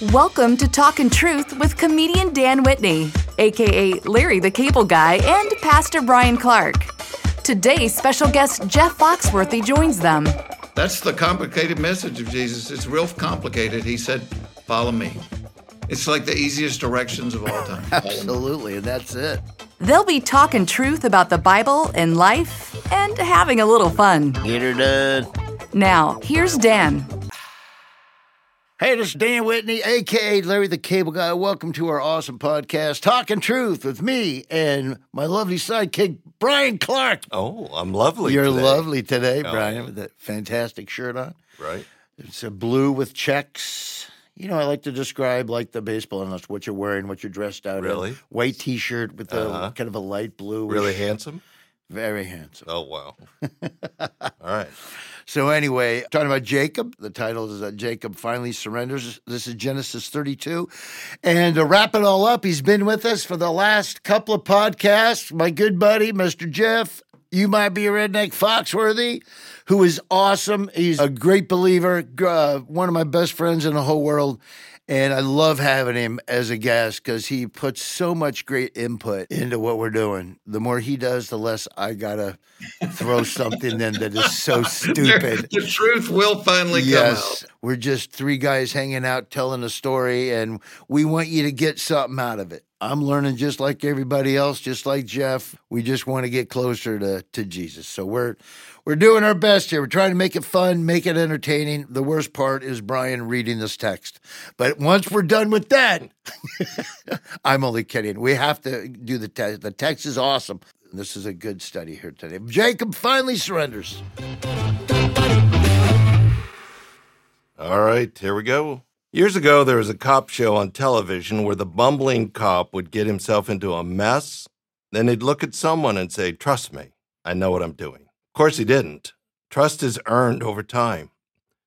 Welcome to Talkin' Truth with comedian Dan Whitney, aka Larry the Cable Guy, and Pastor Brian Clark. Today, special guest Jeff Foxworthy joins them. That's the complicated message of Jesus. It's real complicated. He said, Follow me. It's like the easiest directions of all time. Absolutely, and that's it. They'll be talking truth about the Bible and life and having a little fun. Get her done. Now, here's Dan. Hey, this is Dan Whitney, aka Larry the Cable Guy. Welcome to our awesome podcast, Talking Truth, with me and my lovely sidekick, Brian Clark. Oh, I'm lovely. You're today. lovely today, Oh. Brian, with that fantastic shirt on. right? It's a blue with checks. You know, I like to describe like the baseball analyst what you're wearing, what you're dressed out in. Really? in. White T-shirt with a Uh-huh. kind of a light blue. Really handsome. very handsome. Oh wow. All right. So anyway, talking about Jacob, the title is uh, Jacob finally surrenders. This is Genesis 32. And to wrap it all up, he's been with us for the last couple of podcasts. My good buddy, Mr. Jeff, you might be a redneck Foxworthy, who is awesome. He's a great believer, uh, one of my best friends in the whole world. And I love having him as a guest because he puts so much great input into what we're doing. The more he does, the less I gotta throw something in that is so stupid. the truth will finally Yes, come out. we're just three guys hanging out telling a story, and we want you to get something out of it. I'm learning just like everybody else, just like Jeff. We just want to get closer to, to Jesus. So we're we're doing our best here. We're trying to make it fun, make it entertaining. The worst part is Brian reading this text. But once we're done with that, I'm only kidding. We have to do the text. The text is awesome. This is a good study here today. Jacob finally surrenders. All right. Here we go. Years ago, there was a cop show on television where the bumbling cop would get himself into a mess. Then he'd look at someone and say, Trust me, I know what I'm doing. Of course, he didn't. Trust is earned over time.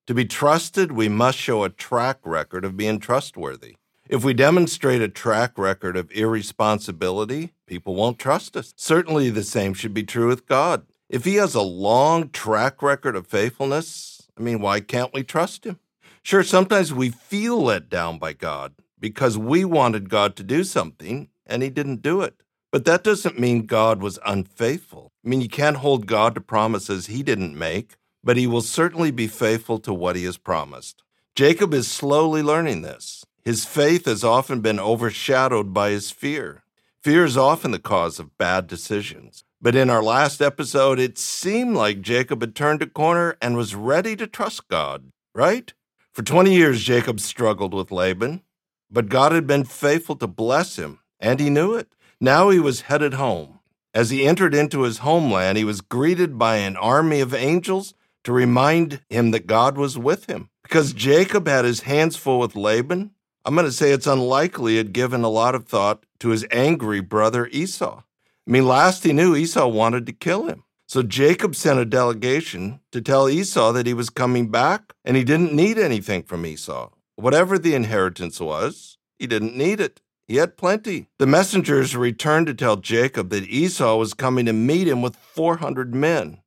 To be trusted, we must show a track record of being trustworthy. If we demonstrate a track record of irresponsibility, people won't trust us. Certainly, the same should be true with God. If He has a long track record of faithfulness, I mean, why can't we trust Him? Sure, sometimes we feel let down by God because we wanted God to do something and He didn't do it. But that doesn't mean God was unfaithful. I mean, you can't hold God to promises He didn't make, but He will certainly be faithful to what He has promised. Jacob is slowly learning this. His faith has often been overshadowed by his fear. Fear is often the cause of bad decisions. But in our last episode, it seemed like Jacob had turned a corner and was ready to trust God, right? For 20 years, Jacob struggled with Laban, but God had been faithful to bless him, and he knew it. Now he was headed home. As he entered into his homeland, he was greeted by an army of angels to remind him that God was with him. Because Jacob had his hands full with Laban, I'm going to say it's unlikely he had given a lot of thought to his angry brother Esau. I mean, last he knew, Esau wanted to kill him. So Jacob sent a delegation to tell Esau that he was coming back and he didn't need anything from Esau. Whatever the inheritance was, he didn't need it. He had plenty. The messengers returned to tell Jacob that Esau was coming to meet him with 400 men.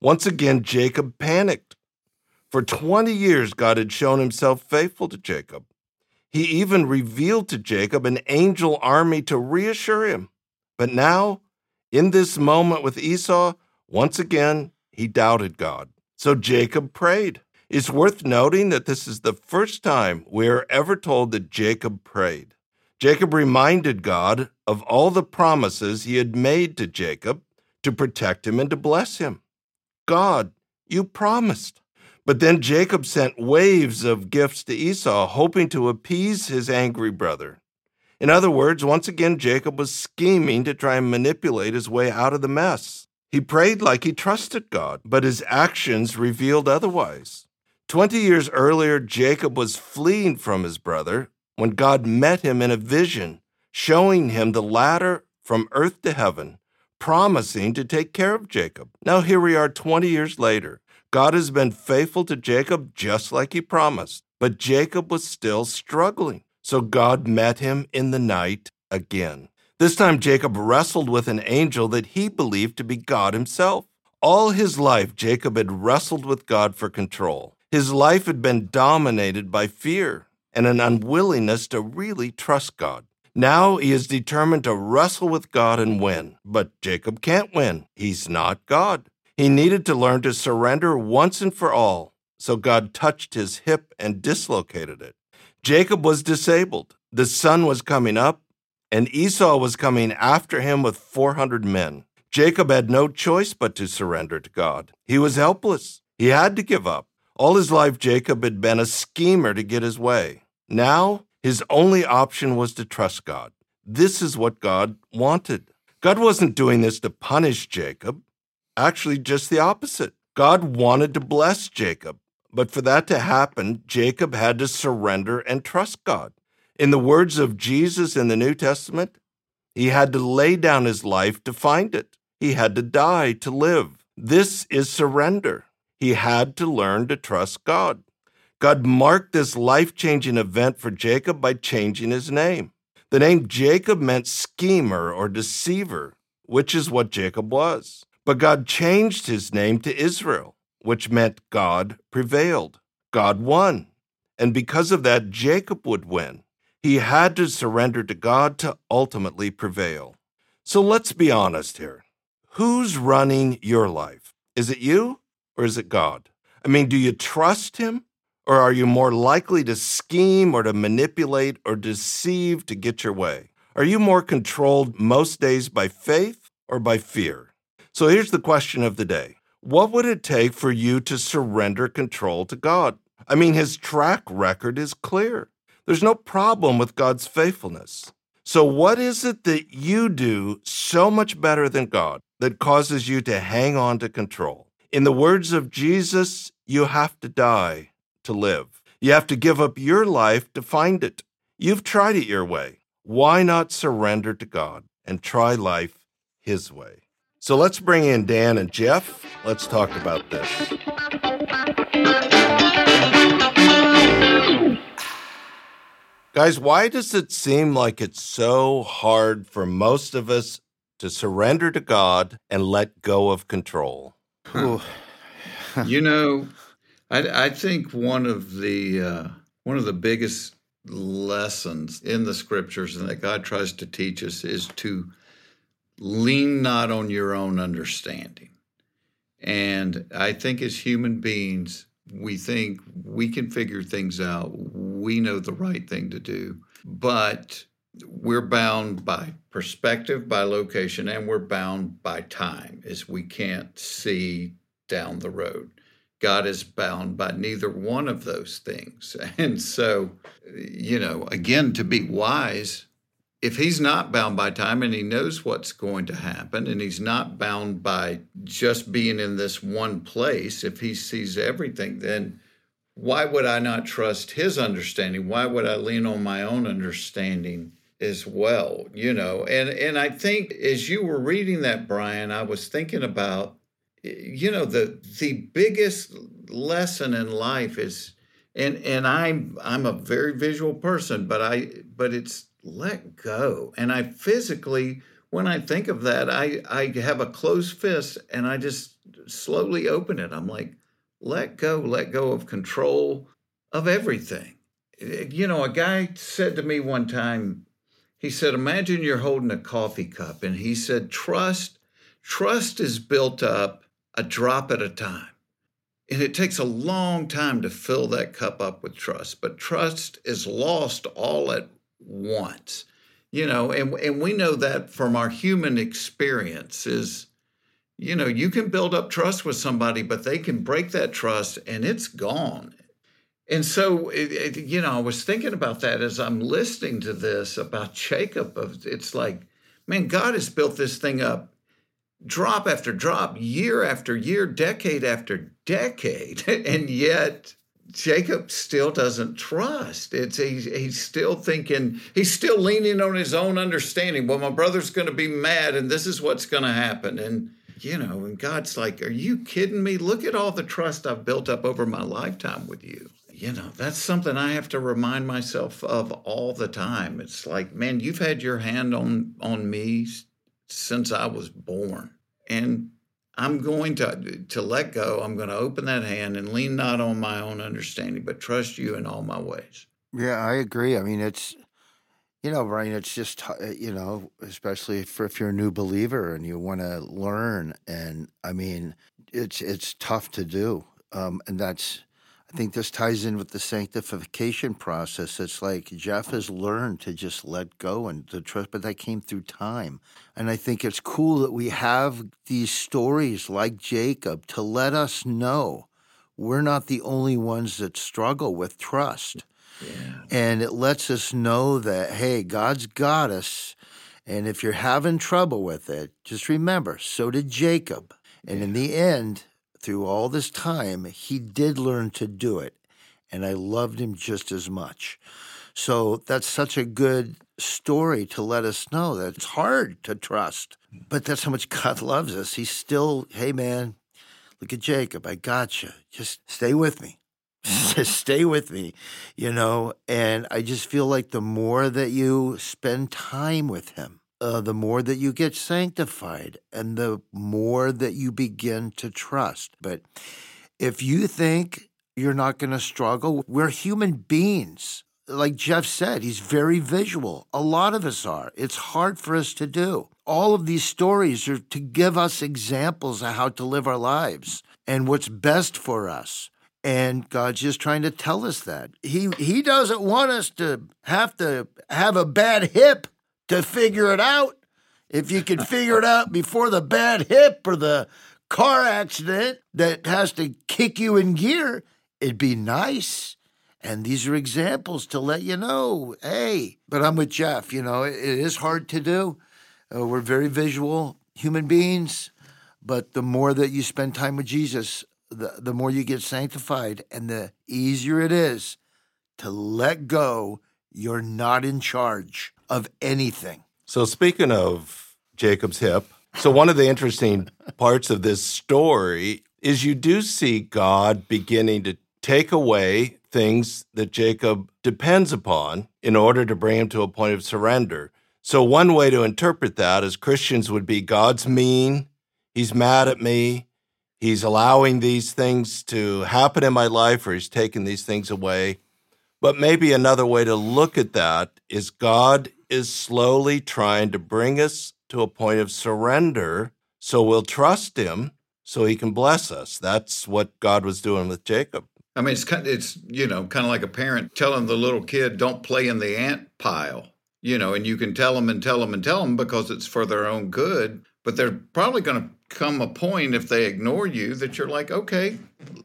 Once again, Jacob panicked. For 20 years, God had shown himself faithful to Jacob. He even revealed to Jacob an angel army to reassure him. But now, in this moment with Esau, once again, he doubted God. So Jacob prayed. It's worth noting that this is the first time we are ever told that Jacob prayed. Jacob reminded God of all the promises he had made to Jacob to protect him and to bless him. God, you promised. But then Jacob sent waves of gifts to Esau, hoping to appease his angry brother. In other words, once again, Jacob was scheming to try and manipulate his way out of the mess. He prayed like he trusted God, but his actions revealed otherwise. Twenty years earlier, Jacob was fleeing from his brother when God met him in a vision, showing him the ladder from earth to heaven, promising to take care of Jacob. Now, here we are 20 years later. God has been faithful to Jacob just like he promised, but Jacob was still struggling. So God met him in the night again. This time, Jacob wrestled with an angel that he believed to be God himself. All his life, Jacob had wrestled with God for control. His life had been dominated by fear, and an unwillingness to really trust God. Now he is determined to wrestle with God and win. But Jacob can't win. He's not God. He needed to learn to surrender once and for all. So God touched his hip and dislocated it. Jacob was disabled. The sun was coming up, and Esau was coming after him with 400 men. Jacob had no choice but to surrender to God. He was helpless. He had to give up. All his life, Jacob had been a schemer to get his way. Now, his only option was to trust God. This is what God wanted. God wasn't doing this to punish Jacob. Actually, just the opposite. God wanted to bless Jacob. But for that to happen, Jacob had to surrender and trust God. In the words of Jesus in the New Testament, he had to lay down his life to find it. He had to die to live. This is surrender. He had to learn to trust God. God marked this life changing event for Jacob by changing his name. The name Jacob meant schemer or deceiver, which is what Jacob was. But God changed his name to Israel, which meant God prevailed. God won. And because of that, Jacob would win. He had to surrender to God to ultimately prevail. So let's be honest here. Who's running your life? Is it you or is it God? I mean, do you trust Him or are you more likely to scheme or to manipulate or deceive to get your way? Are you more controlled most days by faith or by fear? So here's the question of the day What would it take for you to surrender control to God? I mean, His track record is clear. There's no problem with God's faithfulness. So, what is it that you do so much better than God that causes you to hang on to control? In the words of Jesus, you have to die to live. You have to give up your life to find it. You've tried it your way. Why not surrender to God and try life His way? So let's bring in Dan and Jeff. Let's talk about this. Guys, why does it seem like it's so hard for most of us to surrender to God and let go of control? you know, I, I, think one of the uh, one of the biggest lessons in the scriptures and that God tries to teach us is to lean not on your own understanding. And I think as human beings, we think we can figure things out. We know the right thing to do, but we're bound by perspective, by location, and we're bound by time as we can't see down the road. God is bound by neither one of those things. And so, you know, again, to be wise, if he's not bound by time and he knows what's going to happen and he's not bound by just being in this one place, if he sees everything, then why would I not trust his understanding? Why would I lean on my own understanding as well? You know, and and I think as you were reading that, Brian, I was thinking about, you know, the the biggest lesson in life is and and I'm I'm a very visual person, but I but it's let go. And I physically, when I think of that, I, I have a closed fist and I just slowly open it. I'm like, let go, let go of control of everything. Eh, you know, a guy said to me one time, he said, Imagine you're holding a coffee cup. And he said, Trust, trust is built up a drop at a time. And it takes a long time to fill that cup up with trust, but trust is lost all at once you know and and we know that from our human experiences you know you can build up trust with somebody but they can break that trust and it's gone. And so it, it, you know i was thinking about that as i'm listening to this about jacob of it's like man god has built this thing up drop after drop year after year decade after decade and yet Jacob still doesn't trust. It's he's, he's still thinking, he's still leaning on his own understanding. Well, my brother's going to be mad, and this is what's going to happen. And you know, and God's like, "Are you kidding me? Look at all the trust I've built up over my lifetime with you." You know, that's something I have to remind myself of all the time. It's like, man, you've had your hand on on me since I was born, and I'm going to to let go. I'm going to open that hand and lean not on my own understanding, but trust you in all my ways. Yeah, I agree. I mean, it's you know, Brian, it's just you know, especially for if you're a new believer and you want to learn, and I mean, it's it's tough to do, um, and that's I think this ties in with the sanctification process. It's like Jeff has learned to just let go and to trust, but that came through time. And I think it's cool that we have these stories like Jacob to let us know we're not the only ones that struggle with trust. Yeah. And it lets us know that, hey, God's got us. And if you're having trouble with it, just remember, so did Jacob. And yeah. in the end, through all this time, he did learn to do it. And I loved him just as much. So that's such a good story to let us know that it's hard to trust, but that's how much God loves us. He's still, hey, man, look at Jacob. I got you. Just stay with me. Just stay with me, you know. And I just feel like the more that you spend time with him, uh, the more that you get sanctified and the more that you begin to trust. But if you think you're not going to struggle, we're human beings. Like Jeff said, he's very visual. A lot of us are. It's hard for us to do. All of these stories are to give us examples of how to live our lives and what's best for us. And God's just trying to tell us that. He he doesn't want us to have to have a bad hip to figure it out. If you could figure it out before the bad hip or the car accident that has to kick you in gear, it'd be nice. And these are examples to let you know, hey, but I'm with Jeff. You know, it, it is hard to do. Uh, we're very visual human beings, but the more that you spend time with Jesus, the, the more you get sanctified and the easier it is to let go. You're not in charge of anything. So, speaking of Jacob's hip, so one of the interesting parts of this story is you do see God beginning to take away things that Jacob depends upon in order to bring him to a point of surrender. So, one way to interpret that as Christians would be God's mean, he's mad at me, he's allowing these things to happen in my life, or he's taking these things away. But maybe another way to look at that is God is slowly trying to bring us to a point of surrender so we'll trust him so he can bless us. That's what God was doing with Jacob. I mean, it's kind of, it's you know kind of like a parent telling the little kid, "Don't play in the ant pile," you know, and you can tell them and tell them and tell them because it's for their own good. But they're probably going to come a point if they ignore you that you're like, okay,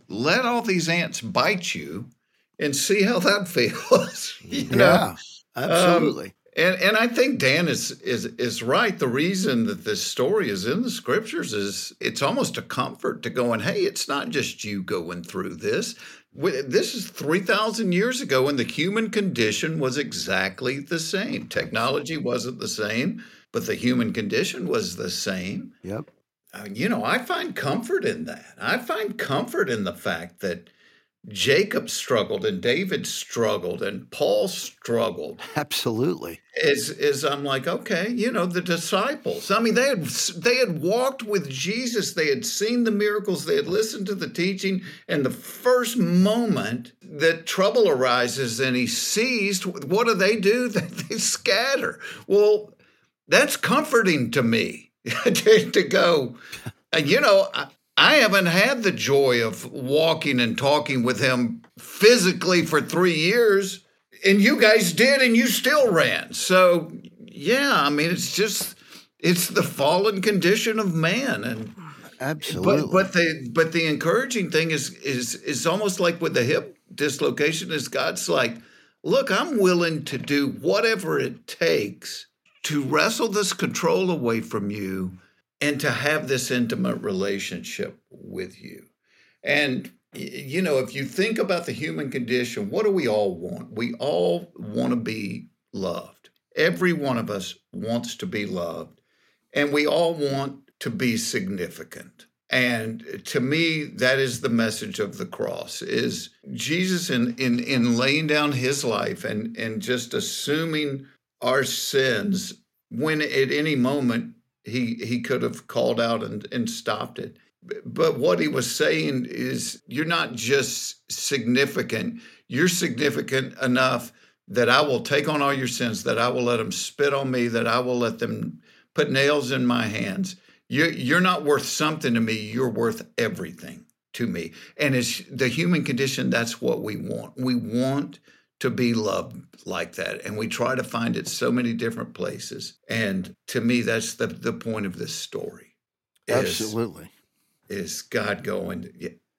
let all these ants bite you, and see how that feels. yeah, know? absolutely. Um, and and I think Dan is is is right. The reason that this story is in the scriptures is it's almost a comfort to going, hey, it's not just you going through this. This is 3,000 years ago, and the human condition was exactly the same. Technology wasn't the same, but the human condition was the same. Yep. Uh, you know, I find comfort in that. I find comfort in the fact that Jacob struggled and David struggled and Paul struggled. Absolutely. Is is I'm like, okay, you know, the disciples. I mean, they had they had walked with Jesus, they had seen the miracles, they had listened to the teaching, and the first moment that trouble arises and he sees what do they do? They scatter. Well, that's comforting to me to go, and you know, I haven't had the joy of walking and talking with him physically for three years, and you guys did, and you still ran. So, yeah, I mean, it's just it's the fallen condition of man, and absolutely. But, but the but the encouraging thing is is is almost like with the hip dislocation is God's like, look, I'm willing to do whatever it takes to wrestle this control away from you and to have this intimate relationship with you. And, you know, if you think about the human condition, what do we all want? We all want to be loved. Every one of us wants to be loved, and we all want to be significant. And to me, that is the message of the cross is Jesus in, in, in laying down his life and, and just assuming our sins when at any moment he he could have called out and, and stopped it. But what he was saying is you're not just significant, You're significant enough that I will take on all your sins, that I will let them spit on me, that I will let them put nails in my hands. You're, you're not worth something to me. You're worth everything to me. And it's the human condition. That's what we want. We want to be loved like that. And we try to find it so many different places. And to me, that's the, the point of this story. Is, Absolutely. Is God going,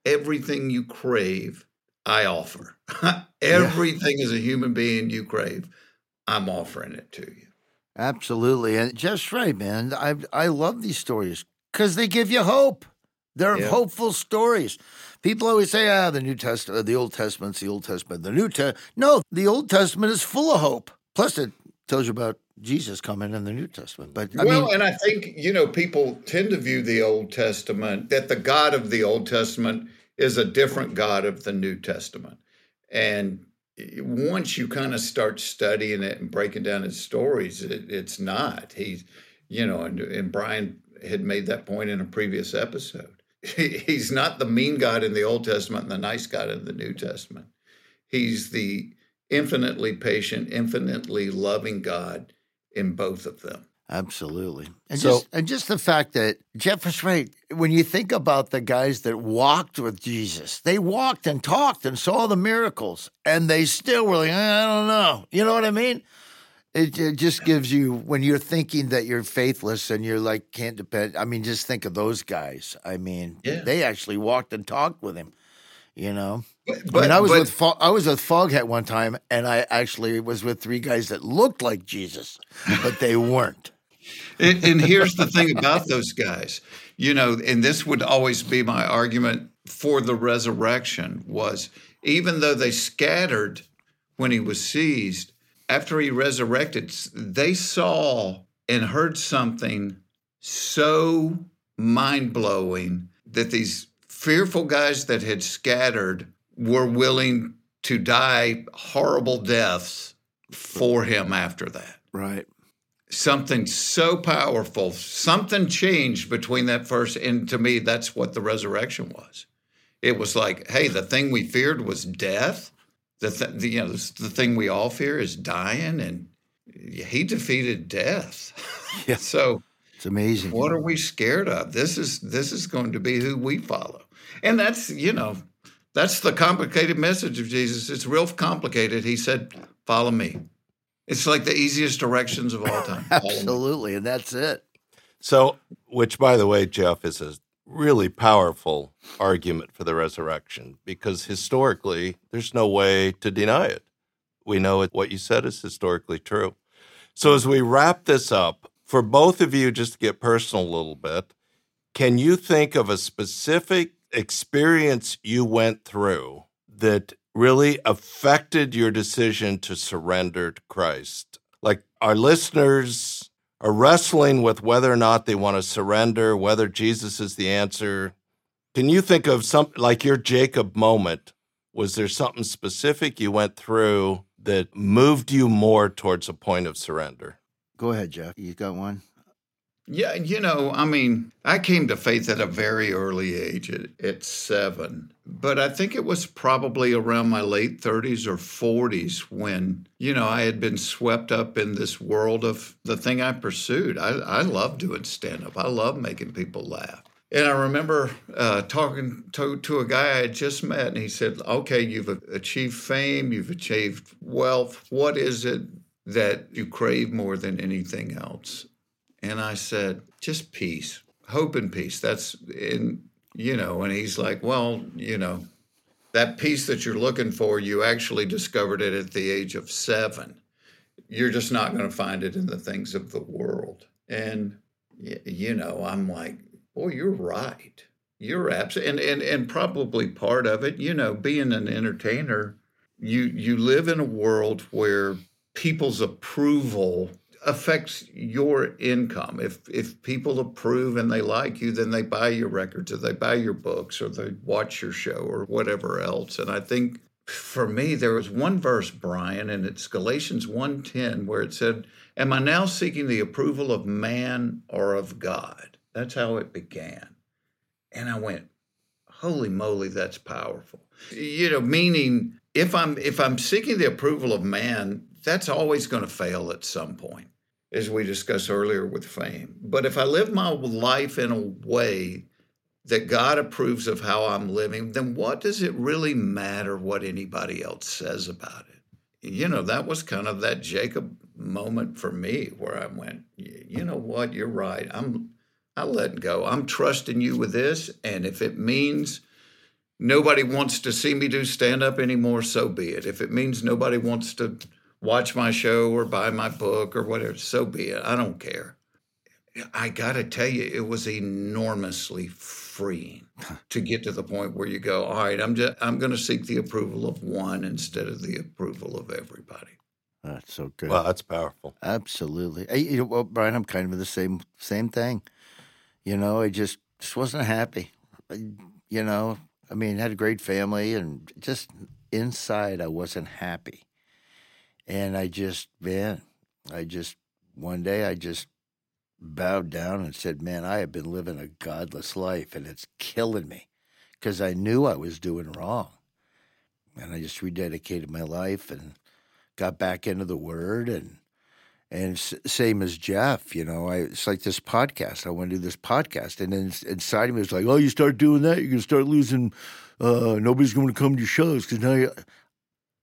everything you crave, I offer. everything yeah. as a human being you crave, I'm offering it to you. Absolutely. And just right, man. I I love these stories because they give you hope. They're yeah. hopeful stories. People always say, "Ah, the New Testament, the Old Testament's the Old Testament." The New Testament, no, the Old Testament is full of hope. Plus, it tells you about Jesus coming in the New Testament. But I well, mean, and I think you know people tend to view the Old Testament that the God of the Old Testament is a different God of the New Testament, and once you kind of start studying it and breaking down his stories, it, it's not. He's, you know, and, and Brian had made that point in a previous episode he's not the mean God in the Old Testament and the nice God in the New Testament. He's the infinitely patient, infinitely loving God in both of them. Absolutely. And so, just and just the fact that Jeff is right. When you think about the guys that walked with Jesus, they walked and talked and saw the miracles, and they still were like, eh, I don't know. You know what I mean? It, it, just gives you when you're thinking that you're faithless and you're like can't depend. I mean, just think of those guys. I mean, yeah. they actually walked and talked with him. You know, but, I mean, I was but, with Fog, I was with Foghat one time, and I actually was with three guys that looked like Jesus, but they weren't. and, and here's the thing about those guys, you know, and this would always be my argument for the resurrection was even though they scattered when he was seized, after he resurrected, they saw and heard something so mind blowing that these fearful guys that had scattered were willing to die horrible deaths for him after that. Right. Something so powerful, something changed between that first, and to me, that's what the resurrection was. It was like, hey, the thing we feared was death the, th- the you know the, the, thing we all fear is dying, and he defeated death. Yeah. so it's amazing. What are we scared of? This is this is going to be who we follow, and that's you know that's the complicated message of Jesus. It's real complicated. He said, "Follow me." It's like the easiest directions of all time. Absolutely, and that's it. So, which by the way, Jeff is a really powerful argument for the resurrection because historically, there's no way to deny it. We know it, what you said is historically true. So, as we wrap this up, for both of you, just to get personal a little bit, can you think of a specific experience you went through that really affected your decision to surrender to Christ? Like our listeners are wrestling with whether or not they want to surrender, whether Jesus is the answer. Can you think of something like your Jacob moment? Was there something specific you went through that moved you more towards a point of surrender? Go ahead, Jeff. You got one? Yeah, you know, I mean, I came to faith at a very early age, at, at, seven. But I think it was probably around my late 30s or 40s when, you know, I had been swept up in this world of the thing I pursued. I, I love doing stand up, I love making people laugh. And I remember uh, talking to, to a guy I had just met, and he said, Okay, you've achieved fame, you've achieved wealth. What is it that you crave more than anything else? And I said, just peace, hope and peace. That's in, you know, and he's like, well, you know, that peace that you're looking for, you actually discovered it at the age of seven. You're just not going to find it in the things of the world. And, you know, I'm like, boy, you're right. You're absolutely, and, and, and probably part of it, you know, being an entertainer, you, you live in a world where people's approval affects your income. If if people approve and they like you, then they buy your records or they buy your books or they watch your show or whatever else. And I think for me there was one verse, Brian, and it's Galatians 1:10 where it said, "Am I now seeking the approval of man or of God?" That's how it began. And I went, "Holy moly, that's powerful." You know, meaning if I'm if I'm seeking the approval of man, that's always going to fail at some point, as we discussed earlier with fame. But if I live my life in a way that God approves of how I'm living, then what does it really matter what anybody else says about it? You know, that was kind of that Jacob moment for me where I went, you know what, you're right. I'm I let go. I'm trusting you with this. And if it means nobody wants to see me do stand up anymore, so be it. If it means nobody wants to watch my show or buy my book or whatever, so be it. I don't care. I got to tell you, it was enormously freeing to get to the point where you go, all right, I'm just I'm going to seek the approval of one instead of the approval of everybody. That's so good. Well, that's powerful. Absolutely. I, you know, well, Brian, I'm kind of the same same thing. You know, I just just wasn't happy. I, you know, I mean, had a great family, and just inside, I wasn't happy. And I just, man, I just one day, I just bowed down and said, "Man, I have been living a godless life, and it's killing me," because I knew I was doing wrong, and I just rededicated my life and got back into the Word and and same as Jeff, you know, I it's like this podcast. I want to do this podcast, and then inside of me was like, "Oh, you start doing that, you're gonna start losing. Uh, nobody's going to come to your shows because now you."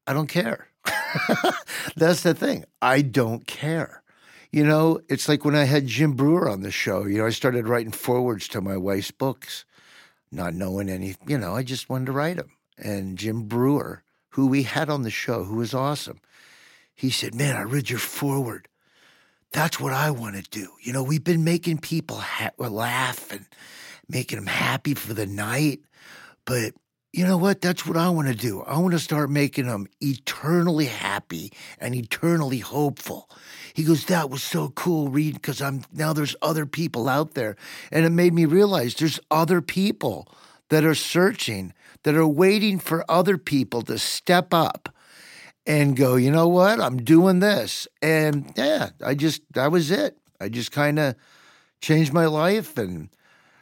I don't care. That's the thing. I don't care. You know, it's like when I had Jim Breuer on the show. You know, I started writing forewords to my wife's books, not knowing any. You know, I just wanted to write them. And Jim Breuer, who we had on the show, who was awesome, he said, "Man, I read your foreword." That's what I want to do. You know, we've been making people ha- laugh and making them happy for the night. But you know what? That's what I want to do. I want to start making them eternally happy and eternally hopeful. He goes, That was so cool, Reed, because I'm now there's other people out there. And it made me realize there's other people that are searching, that are waiting for other people to step up and go, you know what? I'm doing this. And yeah, I just, that was it. I just kind of changed my life and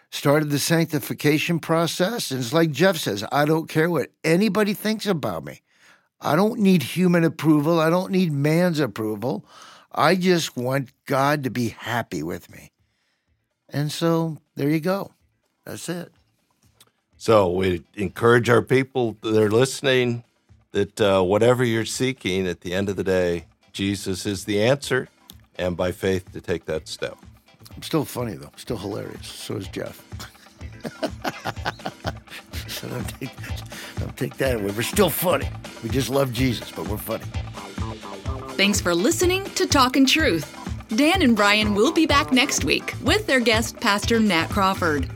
started the sanctification process. And it's like Jeff says, I don't care what anybody thinks about me. I don't need human approval. I don't need man's approval. I just want God to be happy with me. And so there you go. That's it. So we encourage our people that are listening that uh, whatever you're seeking, at the end of the day, Jesus is the answer, and by faith to take that step. I'm still funny though, still hilarious. So is Jeff. so don't take, don't take that away. We're still funny. We just love Jesus, but we're funny. Thanks for listening to Talking Truth. Dan and Brian will be back next week with their guest, Pastor Nat Crawford.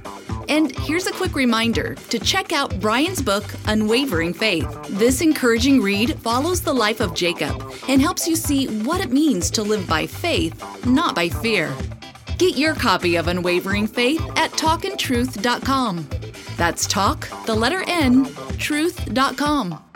And here's a quick reminder to check out Brian's book, Unwavering Faith. This encouraging read follows the life of Jacob and helps you see what it means to live by faith, not by fear. Get your copy of Unwavering Faith at talkintruth.com. That's talk, the letter N, truth.com.